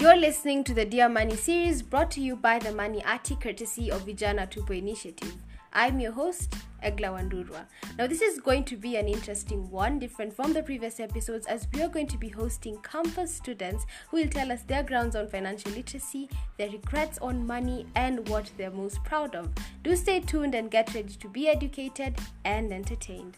You're listening to the Dear Money series brought to you by the Money Ati courtesy of Vijana Tupo Initiative. I'm your host, Egla Wandurwa. Now, this is going to be an interesting one, different from the previous episodes, as we are going to be hosting campus students who will tell us their grounds on financial literacy, their regrets on money, and what they're most proud of. Do stay tuned and get ready to be educated and entertained.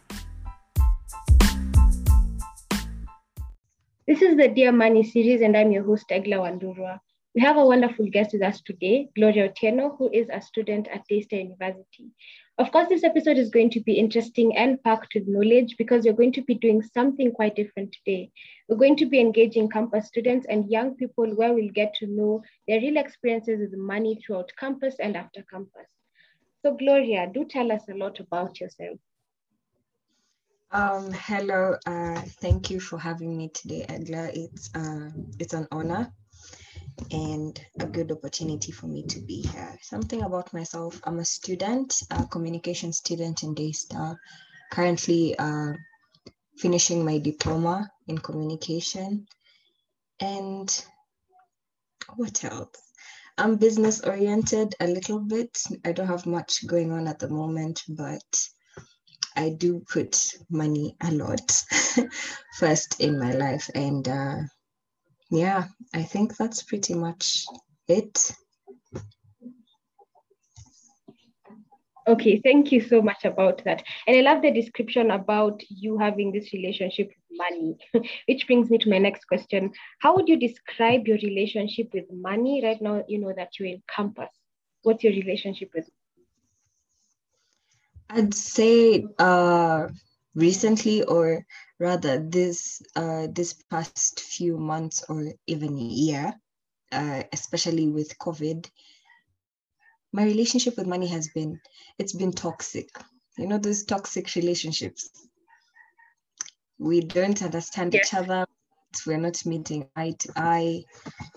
This is the Dear Money series, and I'm your host, Egla Wandurwa. We have a wonderful guest with us today, Gloria Otieno, who is a student at Daystar University. Of course, this episode is going to be interesting and packed with knowledge because we're going to be doing something quite different today. We're going to be engaging campus students and young people where we'll get to know their real experiences with money throughout campus and after campus. So, Gloria, do tell us a lot about yourself. Um, hello, uh, thank you for having me today, Egla. It's uh, it's an honor and a good opportunity for me to be here. Something about myself, I'm a student, a communication student in Daystar, currently uh, finishing my diploma in communication. And what else? I'm business oriented a little bit. I don't have much going on at the moment, but I do put money a lot first in my life. And uh, yeah, I think that's pretty much it. Okay, thank you so much about that. And I love the description about you having this relationship with money, which brings me to my next question. How would you describe your relationship with money right now? You know that you're in campus. What's your relationship with? I'd say uh, recently, or rather this uh, this past few months or even year, uh, especially with COVID, my relationship with money has been it's been toxic. You know those toxic relationships. We don't understand each other. We're not meeting eye to eye.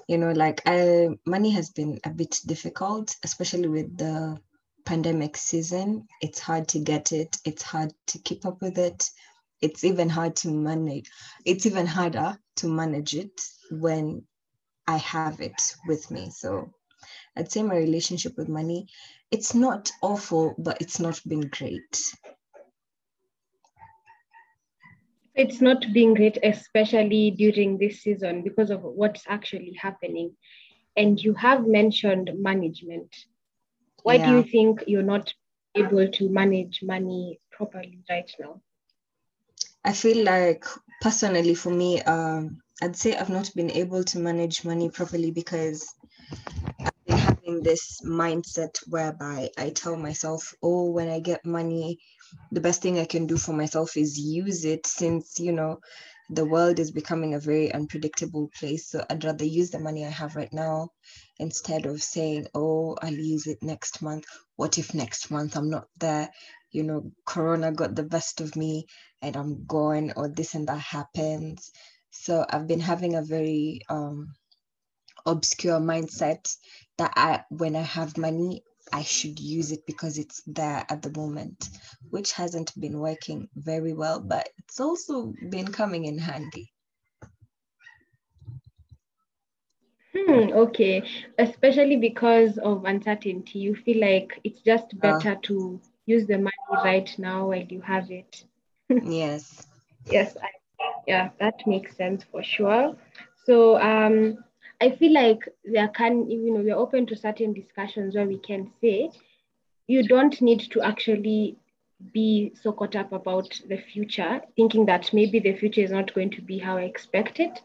You know, like I, money has been a bit difficult, especially with the pandemic season. It's hard to get it. It's hard to keep up with it. It's even hard to manage. It's even harder to manage it when I have it with me. So I'd say my relationship with money, it's not awful, but it's not been great. It's not being great, especially during this season because of what's actually happening. And you have mentioned management. Why yeah. do you think you're not able to manage money properly right now? I feel like personally for me, um, I'd say I've not been able to manage money properly because I've been having this mindset whereby I tell myself, oh, when I get money, the best thing I can do for myself is use it since, you know, the world is becoming a very unpredictable place. So I'd rather use the money I have right now instead of saying, oh, I'll use it next month. What if next month I'm not there? You know, Corona got the best of me and I'm gone, or this and that happens. So I've been having a very um, obscure mindset that I, when I have money, I should use it because it's there at the moment, which hasn't been working very well, but it's also been coming in handy. Hmm, okay, especially because of uncertainty, you feel like it's just better uh, to use the money right now while you have it. yes. Yes, I, yeah, that makes sense for sure. So, um, I feel like there can, you know, we're open to certain discussions where we can say you don't need to actually be so caught up about the future, thinking that maybe the future is not going to be how I expect it.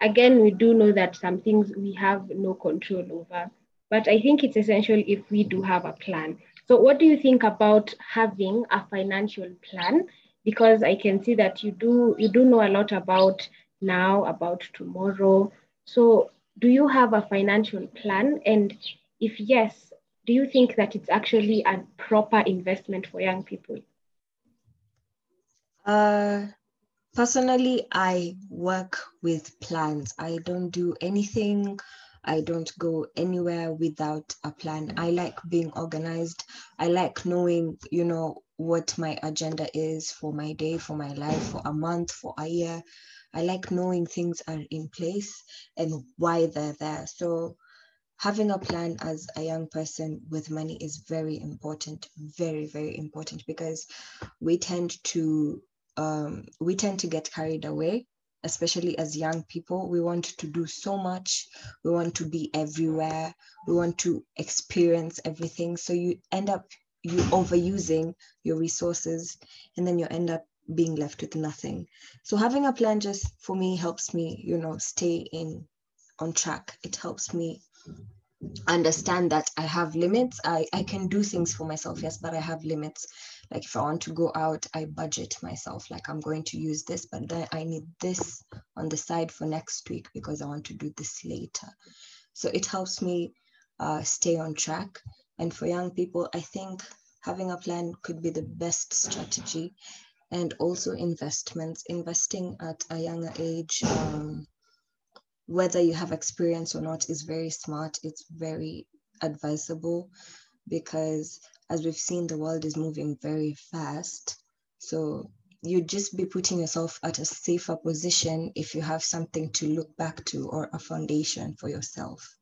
Again, we do know that some things we have no control over, but I think it's essential if we do have a plan. So, what do you think about having a financial plan? Because I can see that you do you do know a lot about now, about tomorrow. So, do you have a financial plan? And if yes, do you think that it's actually a proper investment for young people? Uh, personally, I work with plans. I don't do anything. I don't go anywhere without a plan. I like being organized. I like knowing, you know, what my agenda is for my day, for my life, for a month, for a year. I like knowing things are in place and why they're there. So having a plan as a young person with money is very important, very, very important because we tend to um, we tend to get carried away especially as young people. We want to do so much. We want to be everywhere. We want to experience everything. So you end up you overusing your resources and then you end up being left with nothing. So having a plan just for me helps me you know stay in on track. It helps me understand that i have limits. I i can do things for myself yes but i have limits. Like if i want to go out i budget myself like i'm going to use this but then i need this on the side for next week because i want to do this later. So it helps me uh, stay on track. And for young people i think having a plan could be the best strategy and also investments investing at a younger age um, whether you have experience or not is very smart it's very advisable because as we've seen, the world is moving very fast. So you'd just be putting yourself at a safer position if you have something to look back to or a foundation for yourself.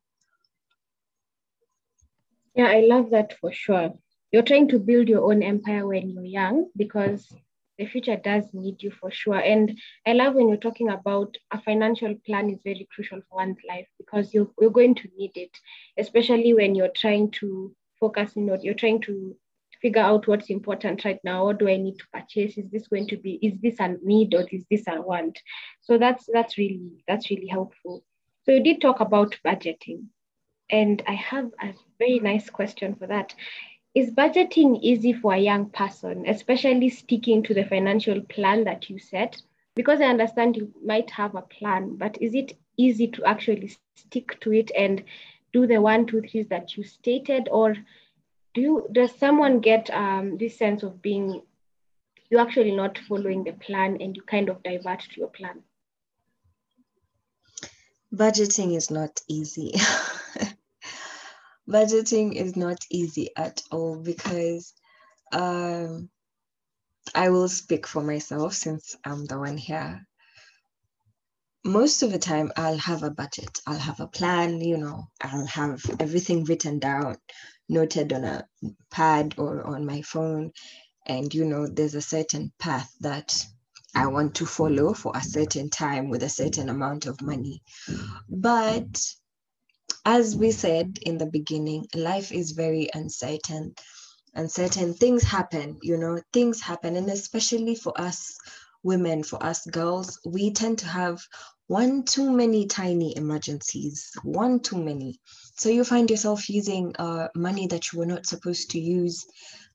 Yeah, I love that for sure. You're trying to build your own empire when you're young because the future does need you for sure. And I love when you're talking about a financial plan is very crucial for one's life because you're, you're going to need it, especially when you're trying to focusing on you're trying to figure out what's important right now. What do i need to purchase? Is this going to be is this a need or is this a want? So that's that's really that's really helpful. So you did talk about budgeting and i have a very nice question for that is budgeting easy for a young person especially sticking to the financial plan that you set because i understand you might have a plan but is it easy to actually stick to it and do the one, two, threes that you stated, or do you does someone get um, this sense of being you're actually not following the plan and you kind of divert to your plan? Budgeting is not easy. Budgeting is not easy at all because um, I will speak for myself since I'm the one here most of the time I'll have a budget. I'll have a plan, you know, I'll have everything written down, noted on a pad or on my phone. And, you know, there's a certain path that I want to follow for a certain time with a certain amount of money. But as we said in the beginning, life is very uncertain. Uncertain things happen, you know, things happen. And especially for us women, for us girls, we tend to have one too many tiny emergencies, one too many. So you find yourself using uh, money that you were not supposed to use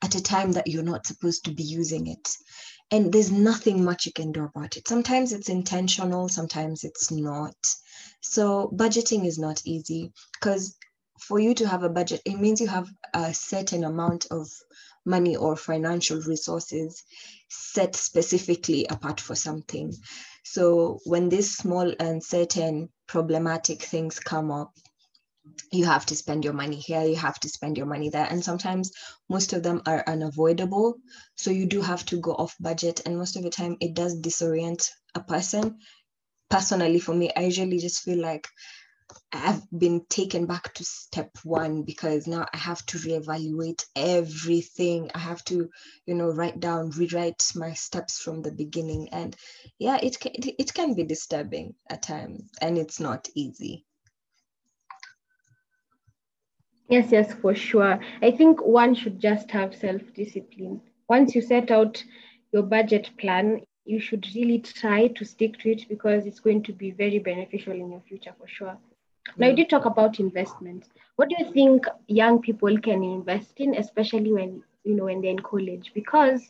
at a time that you're not supposed to be using it. And there's nothing much you can do about it. Sometimes it's intentional, sometimes it's not. So budgeting is not easy because for you to have a budget, it means you have a certain amount of money or financial resources set specifically apart for something. So when these small and certain problematic things come up, you have to spend your money here, you have to spend your money there. And sometimes most of them are unavoidable. So you do have to go off budget. And most of the time, it does disorient a person. Personally, for me, I usually just feel like I've been taken back to step one because now I have to reevaluate everything. I have to, you know, write down, rewrite my steps from the beginning. And yeah, it can, it can be disturbing at times and it's not easy. Yes, yes, for sure. I think one should just have self discipline. Once you set out your budget plan, you should really try to stick to it because it's going to be very beneficial in your future for sure. Now, you did talk about investments. What do you think young people can invest in, especially when you know when they're in college? Because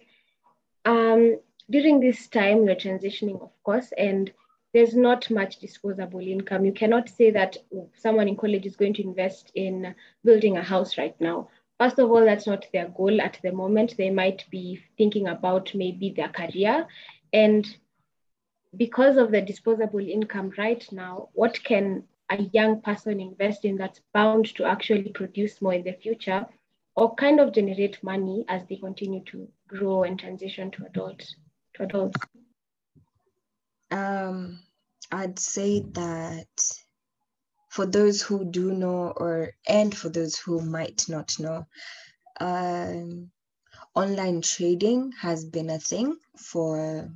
um, during this time we're transitioning, of course, and there's not much disposable income. You cannot say that someone in college is going to invest in building a house right now. First of all, that's not their goal at the moment. They might be thinking about maybe their career. And because of the disposable income right now, what can a young person invest in that's bound to actually produce more in the future or kind of generate money as they continue to grow and transition to adult to adults? Um, I'd say that for those who do know or and for those who might not know, um, online trading has been a thing for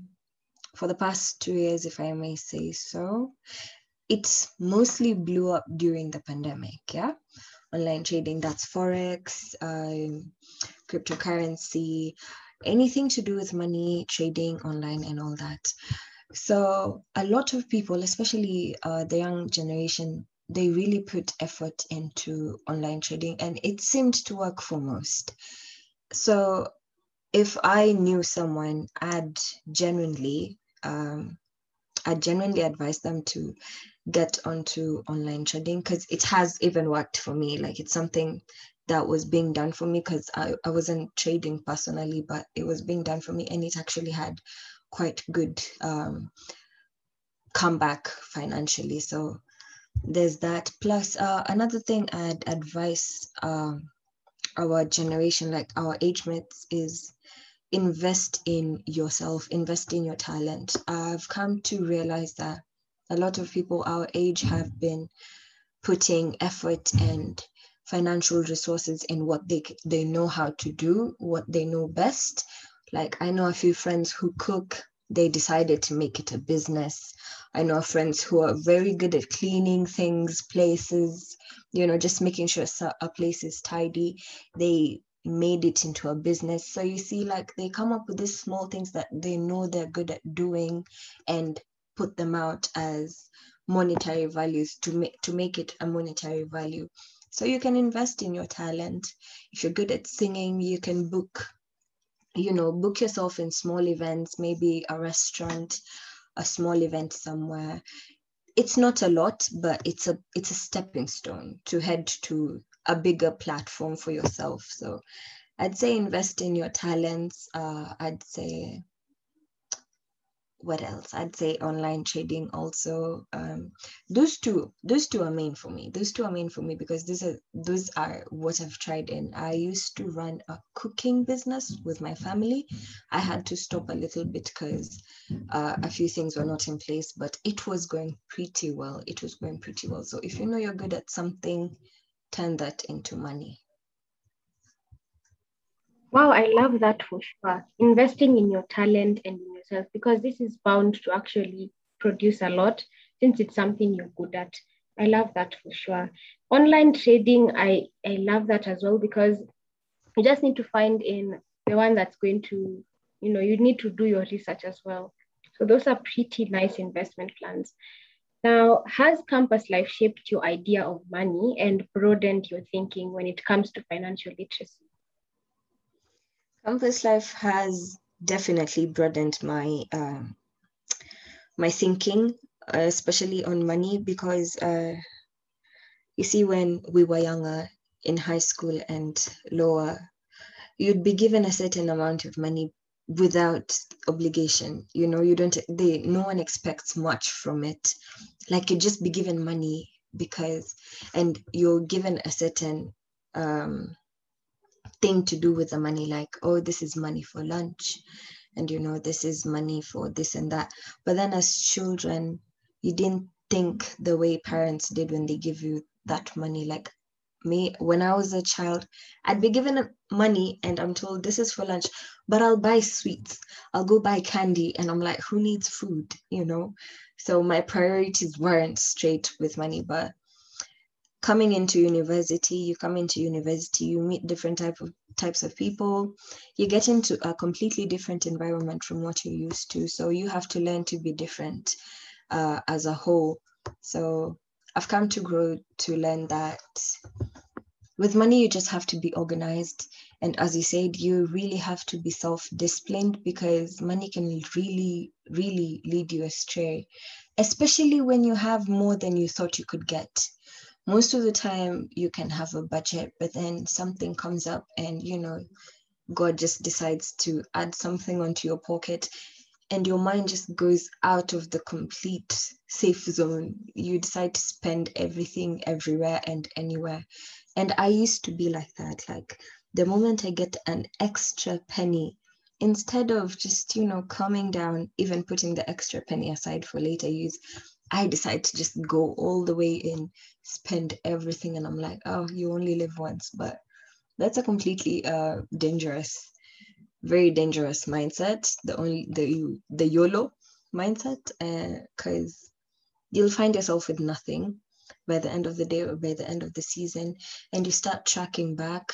for the past two years, if I may say so. It mostly blew up during the pandemic, yeah. Online trading, that's forex, um, cryptocurrency, anything to do with money, trading online, and all that. So a lot of people, especially uh, the young generation, they really put effort into online trading, and it seemed to work for most. So if I knew someone, I'd genuinely, um, I genuinely advise them to get onto online trading because it has even worked for me. Like it's something that was being done for me because I, I wasn't trading personally, but it was being done for me and it actually had quite good um, comeback financially. So there's that. Plus, uh, another thing I'd advise um, our generation, like our age mates, is invest in yourself, invest in your talent. I've come to realize that a lot of people our age have been putting effort and financial resources in what they they know how to do, what they know best. Like I know a few friends who cook, they decided to make it a business. I know friends who are very good at cleaning things, places, you know, just making sure a place is tidy. They made it into a business. So you see, like they come up with these small things that they know they're good at doing and put them out as monetary values to make to make it a monetary value. So you can invest in your talent. If you're good at singing, you can book, you know, book yourself in small events, maybe a restaurant, a small event somewhere. It's not a lot, but it's a it's a stepping stone to head to a bigger platform for yourself. So I'd say invest in your talents. Uh, I'd say what else? I'd say online trading also um, those two those two are main for me. Those two are main for me because these are those are what i've tried in. I used to run a cooking business with my family. I had to stop a little bit because uh, a few things were not in place but it was going pretty well. It was going pretty well. So if you know you're good at something turn that into money Wow, I love that for sure. Investing in your talent and in yourself because this is bound to actually produce a lot since it's something you're good at. I love that for sure. Online trading, I, I love that as well because you just need to find in the one that's going to, you know, you need to do your research as well. So those are pretty nice investment plans. Now, has campus life shaped your idea of money and broadened your thinking when it comes to financial literacy? Campus life has definitely broadened my uh, my thinking, uh, especially on money, because uh, you see, when we were younger in high school and lower, you'd be given a certain amount of money without obligation. You know, you don't. They no one expects much from it. Like you'd just be given money because, and you're given a certain um, thing to do with the money like oh this is money for lunch and you know this is money for this and that. But then as children you didn't think the way parents did when they give you that money. Like me when i was a child i'd be given money and i'm told this is for lunch but i'll buy sweets. I'll go buy candy and i'm like who needs food? You know? So my priorities weren't straight with money but coming into university you come into university you meet different type of types of people. You get into a completely different environment from what you're used to. So you have to learn to be different uh, as a whole. So i've come to grow to learn that with money you just have to be organized. And as you said you really have to be self-disciplined because money can really really lead you astray especially when you have more than you thought you could get most of the time you can have a budget but then something comes up and you know god just decides to add something onto your pocket and your mind just goes out of the complete safe zone. You decide to spend everything everywhere and anywhere. And i used to be like that. Like the moment I get an extra penny, instead of just, you know, calming down, even putting the extra penny aside for later use, I decide to just go all the way in, spend everything. And I'm like, oh, you only live once. But that's a completely uh, dangerous, very dangerous mindset. The only, the, the YOLO mindset, because uh, you'll find yourself with nothing by the end of the day or by the end of the season. And you start tracking back.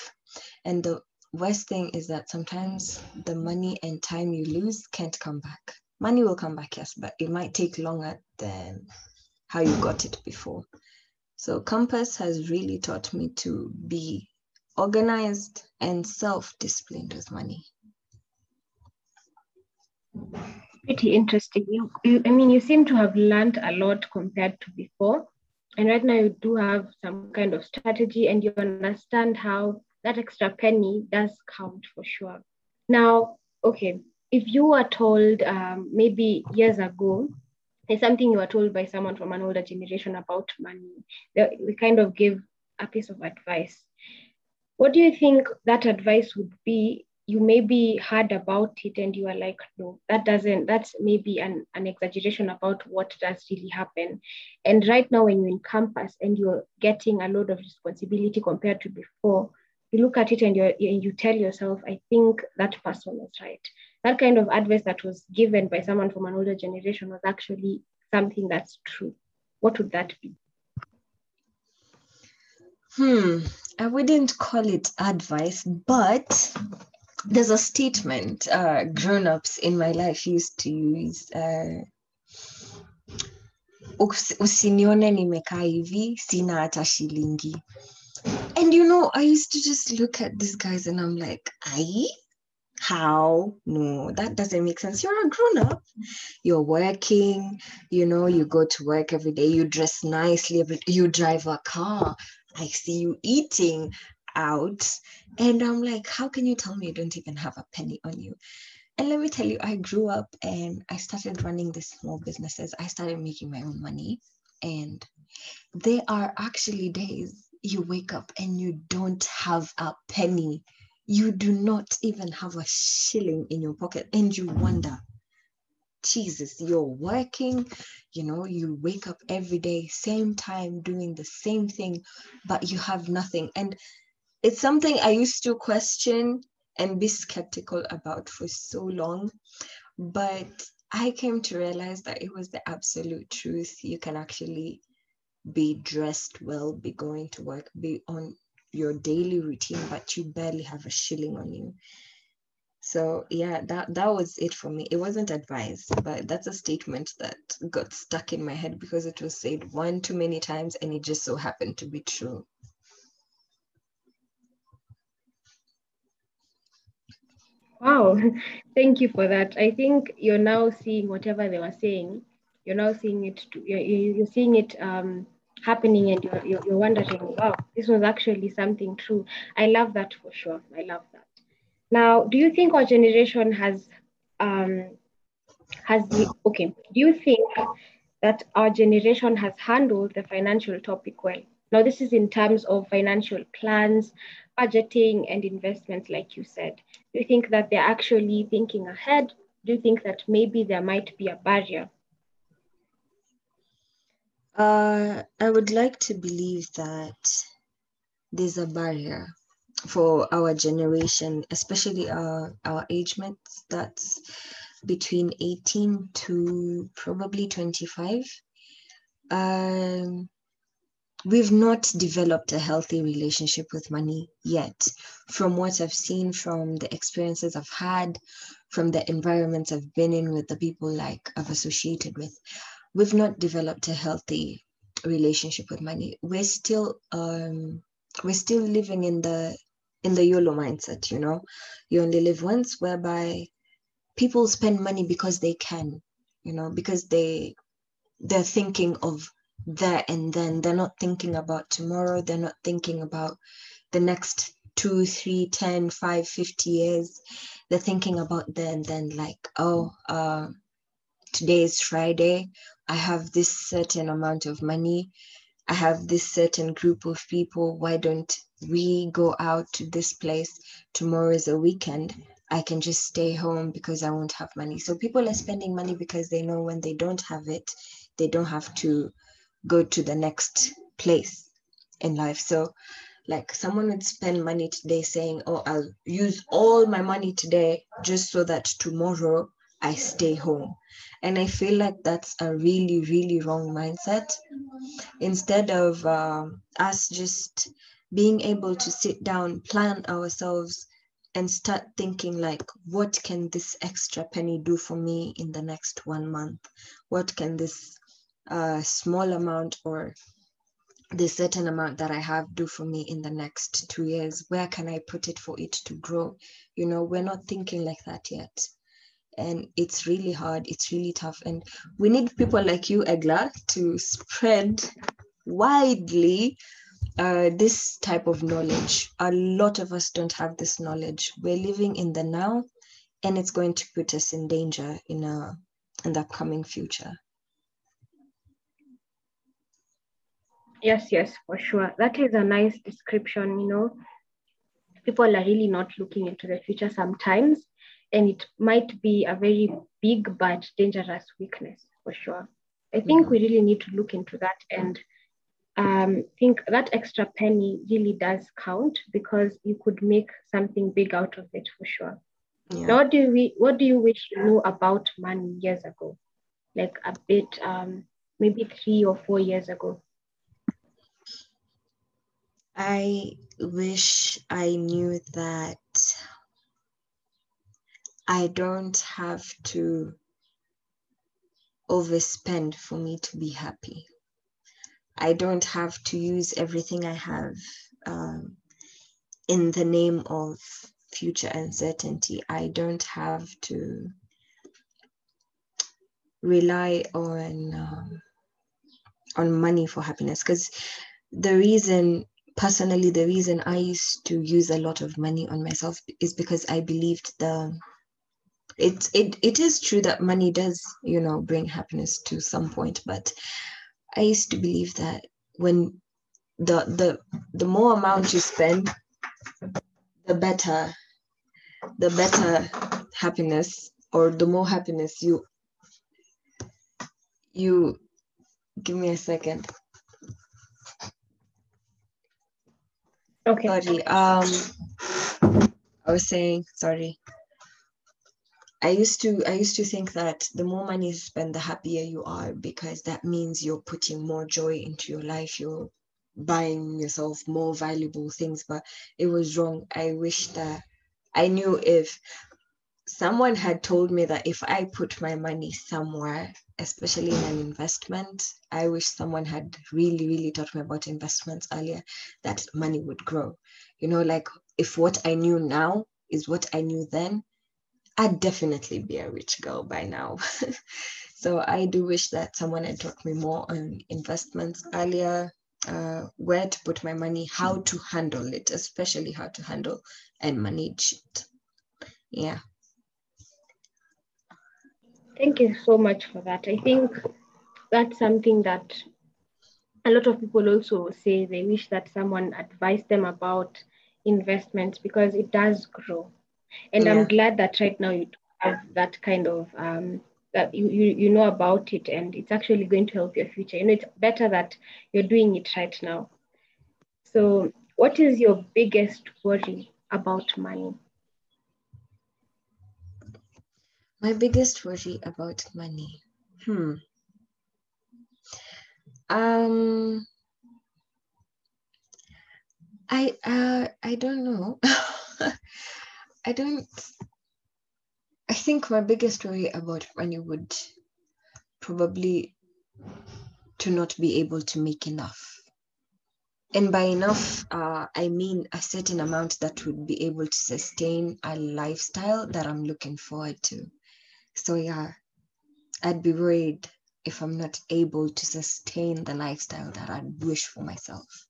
And the worst thing is that sometimes the money and time you lose can't come back. Money will come back, yes, but it might take longer than how you got it before. So Compass has really taught me to be organized and self-disciplined with money. Pretty interesting. You, you, I mean, you seem to have learned a lot compared to before. And right now you do have some kind of strategy and you understand how that extra penny does count for sure. Now, okay, if you were told um, maybe years ago, there's something you were told by someone from an older generation about money, we kind of give a piece of advice. What do you think that advice would be? You maybe heard about it and you are like, no, that doesn't, that's maybe an, an exaggeration about what does really happen. And right now, when you're in campus and you're getting a lot of responsibility compared to before, you look at it and you you tell yourself, I think that person was right. That kind of advice that was given by someone from an older generation was actually something that's true. What would that be? Hmm, I wouldn't call it advice, but there's a statement uh, grown-ups in my life used to use. Uh, usinione nimekaa hivi sina hata shilingi and you know, I used to just look at these guys and I'm like, I how no that mm-hmm. doesn't make sense. You're a grown up. You're working you know you go to work every day you dress nicely every you drive a car. I see you eating out. And i'm like how can you tell me you don't even have a penny on you? And let me tell you i grew up and i started running these small businesses. I started making my own money. And there are actually days you wake up and you don't have a penny. You do not even have a shilling in your pocket, and you wonder, Jesus, you're working, you know, you wake up every day, same time, doing the same thing, but you have nothing. And it's something I used to question and be skeptical about for so long. But I came to realize that it was the absolute truth. You can actually be dressed well, be going to work, be on your daily routine, but you barely have a shilling on you. So yeah, that that was it for me. It wasn't advice, but that's a statement that got stuck in my head because it was said one too many times and it just so happened to be true. Wow, thank you for that. I think you're now seeing whatever they were saying. You're now seeing it. You're seeing it um, happening and you're, you're, you're wondering, wow, this was actually something true. I love that for sure. I love that. Now, do you think our generation has, um, has the, okay, do you think that our generation has handled the financial topic well? Now, this is in terms of financial plans, budgeting, and investments, like you said. Do you think that they're actually thinking ahead? Do you think that maybe there might be a barrier uh, I would like to believe that there's a barrier for our generation, especially our, our age mates that's between 18 to probably 25. Um, we've not developed a healthy relationship with money yet. From what I've seen, from the experiences I've had, from the environments I've been in with the people like I've associated with, we've not developed a healthy relationship with money. We're still um, we're still living in the in the YOLO mindset, you know. You only live once, whereby people spend money because they can, you know, because they they're thinking of there and then. They're not thinking about tomorrow. They're not thinking about the next two, three, 10, 5, 50 years. They're thinking about then, then like, oh, uh, today is Friday. I have this certain amount of money. I have this certain group of people. Why don't we go out to this place, tomorrow is a weekend, I can just stay home because I won't have money. So people are spending money because they know when they don't have it, they don't have to go to the next place in life. So like someone would spend money today saying, Oh, I'll use all my money today just so that tomorrow I stay home. And I feel like that's a really, really wrong mindset. Instead of uh, us just being able to sit down, plan ourselves, and start thinking like what can this extra penny do for me in the next one month what can this uh, small amount or the certain amount that i have do for me in the next two years where can i put it for it to grow you know we're not thinking like that yet and it's really hard it's really tough and we need people like you egla to spread widely uh, this type of knowledge. A lot of us don't have this knowledge. We're living in the now, and it's going to put us in danger in a in the upcoming future. Yes, yes, for sure. That is a nice description. You know, people are really not looking into the future sometimes, and it might be a very big but dangerous weakness for sure. I think we really need to look into that and um, think that extra penny really does count because you could make something big out of it for sure. Yeah. Now, what do we? What do you wish you knew about money years ago, like a bit, um, maybe three or four years ago? I wish I knew that I don't have to overspend for me to be happy. I don't have to use everything I have um, in the name of future uncertainty. I don't have to rely on um, on money for happiness because the reason personally the reason i used to use a lot of money on myself is because i believed the it it, it is true that money does you know bring happiness to some point but I used to believe that when the the the more amount you spend, the better the better happiness or the more happiness you you give me a second. Okay. Sorry. Um I was saying sorry. I used to I used to think that the more money you spend, the happier you are because that means you're putting more joy into your life. You're buying yourself more valuable things, but it was wrong. I wish that I knew if someone had told me that if I put my money somewhere, especially in an investment, I wish someone had really, really taught me about investments earlier, that money would grow. You know, like if what I knew now is what I knew then, I'd definitely be a rich girl by now. so I do wish that someone had taught me more on investments earlier, uh, where to put my money, how to handle it, especially how to handle and manage it. Yeah. Thank you so much for that. I think that's something that a lot of people also say they wish that someone advised them about investments because it does grow and yeah. i'm glad that right now you have that kind of um, that you, you you know about it and it's actually going to help your future. You know it's better that you're doing it right now. So what is your biggest worry about money? My biggest worry about money. Hmm. Um i uh i don't know I don't. I think my biggest worry about money would probably to not be able to make enough. And by enough, uh, I mean a certain amount that would be able to sustain a lifestyle that I'm looking forward to. So, yeah, I'd be worried if I'm not able to sustain the lifestyle that I wish for myself.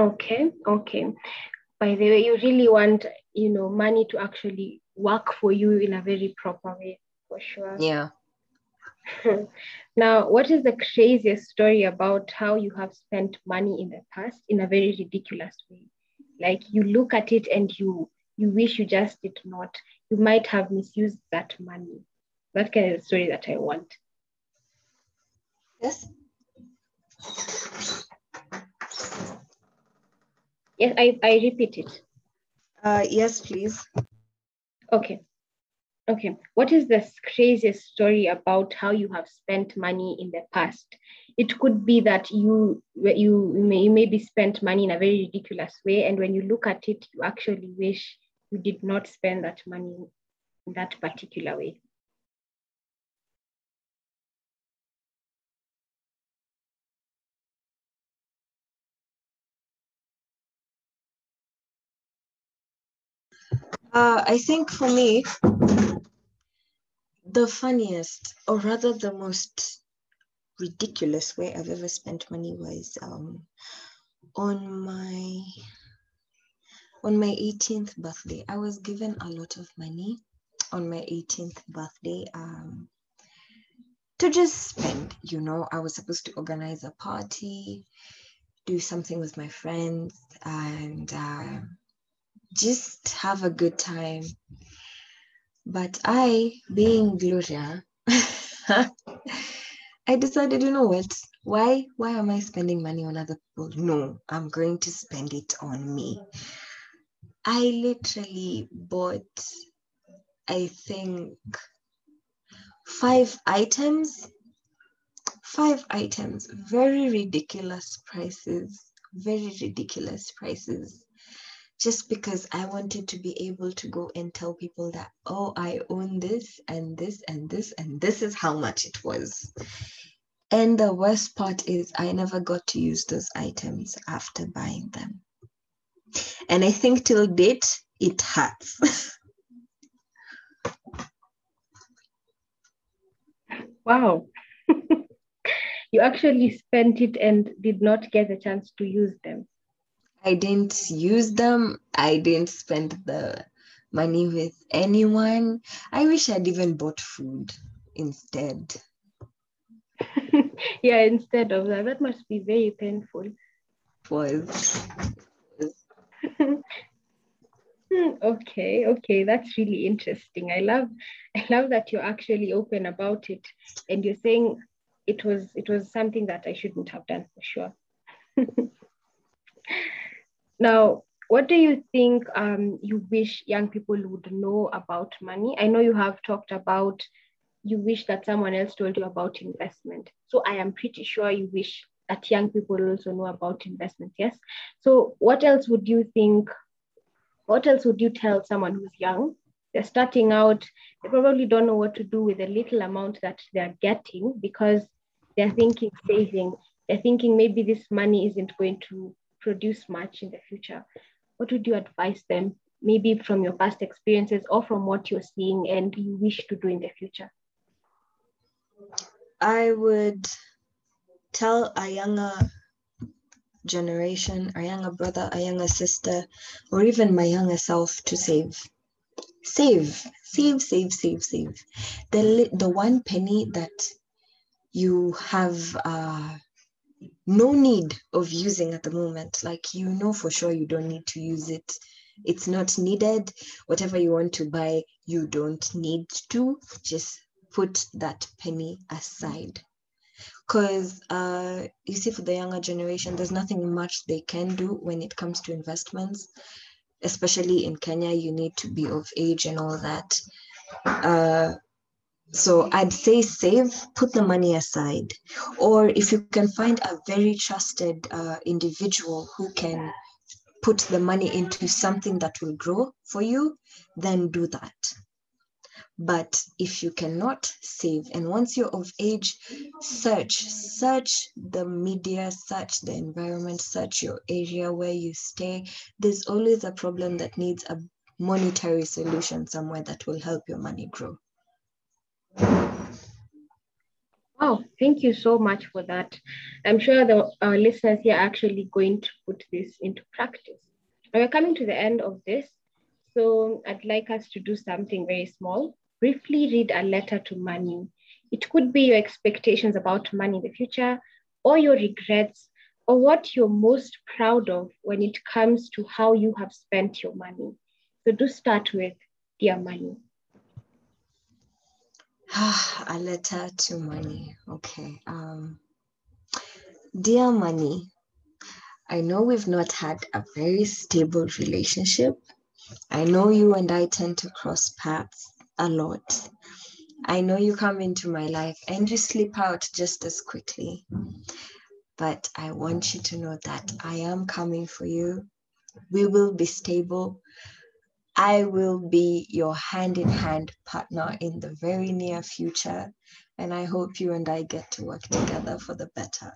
Okay, okay. By the way, you really want, you know, money to actually work for you in a very proper way, for sure. Yeah. now, what is the craziest story about how you have spent money in the past in a very ridiculous way? Like you look at it and you you wish you just did not. You might have misused that money. That kind of story that I want. Yes. Yes, I, I repeat it. Uh, yes, please. Okay. Okay. What is the craziest story about how you have spent money in the past? It could be that you you may, you maybe spent money in a very ridiculous way, and when you look at it, you actually wish you did not spend that money in that particular way. Uh, I think for me, the funniest, or rather the most ridiculous way I've ever spent money was um, on my on my 18th birthday. I was given a lot of money on my 18th birthday um, to just spend. You know, I was supposed to organize a party, do something with my friends, and. Uh, just have a good time. But I, being Gloria, I decided, you know what? Why why am I spending money on other people? No, I'm going to spend it on me. I literally bought, I think, five items. Five items, very ridiculous prices, very ridiculous prices just because I wanted to be able to go and tell people that, oh, I own this and this and this, and this is how much it was. And the worst part is, I never got to use those items after buying them. And I think till date, it hurts. wow. you actually spent it and did not get a chance to use them. I didn't use them. I didn't spend the money with anyone. I wish I'd even bought food instead. yeah, instead of that, that must be very painful. It was. Hmm, okay, okay, that's really interesting. I love, I love that you're actually open about it, and you're saying it was it was something that I shouldn't have done for sure. Now, what do you think um, you wish young people would know about money? I know you have talked about you wish that someone else told you about investment. So I am pretty sure you wish that young people also know about investment. Yes. So what else would you think? What else would you tell someone who's young? They're starting out, they probably don't know what to do with the little amount that they're getting because they're thinking saving. They're thinking maybe this money isn't going to produce much in the future, what would you advise them, maybe from your past experiences or from what you're seeing and you wish to do in the future? I would tell a younger generation, a younger brother, a younger sister, or even my younger self to save. Save, save, save, save, save. The, the one penny that you have uh, no need of using at the moment. Like you know for sure you don't need to use it. It's not needed. Whatever you want to buy, you don't need to. Just put that penny aside. Because uh, you see, for the younger generation, there's nothing much they can do when it comes to investments. Especially in Kenya, you need to be of age and all that. Uh, so I'd say save, put the money aside. Or if you can find a very trusted uh, individual who can put the money into something that will grow for you, then do that. But if you cannot save, and once you're of age, search, search the media, search the environment, search your area where you stay. There's always a problem that needs a monetary solution somewhere that will help your money grow. Wow, thank you so much for that. I'm sure the our listeners here are actually going to put this into practice. Now we're coming to the end of this. So I'd like us to do something very small. Briefly read a letter to money. It could be your expectations about money in the future, or your regrets, or what you're most proud of when it comes to how you have spent your money. So do start with Dear Money. a letter to money. Okay. Um, dear money, I know we've not had a very stable relationship. I know you and I tend to cross paths a lot. I know you come into my life and you slip out just as quickly. But I want you to know that I am coming for you. We will be stable. I will be your hand in hand partner in the very near future. And I hope you and I get to work together for the better.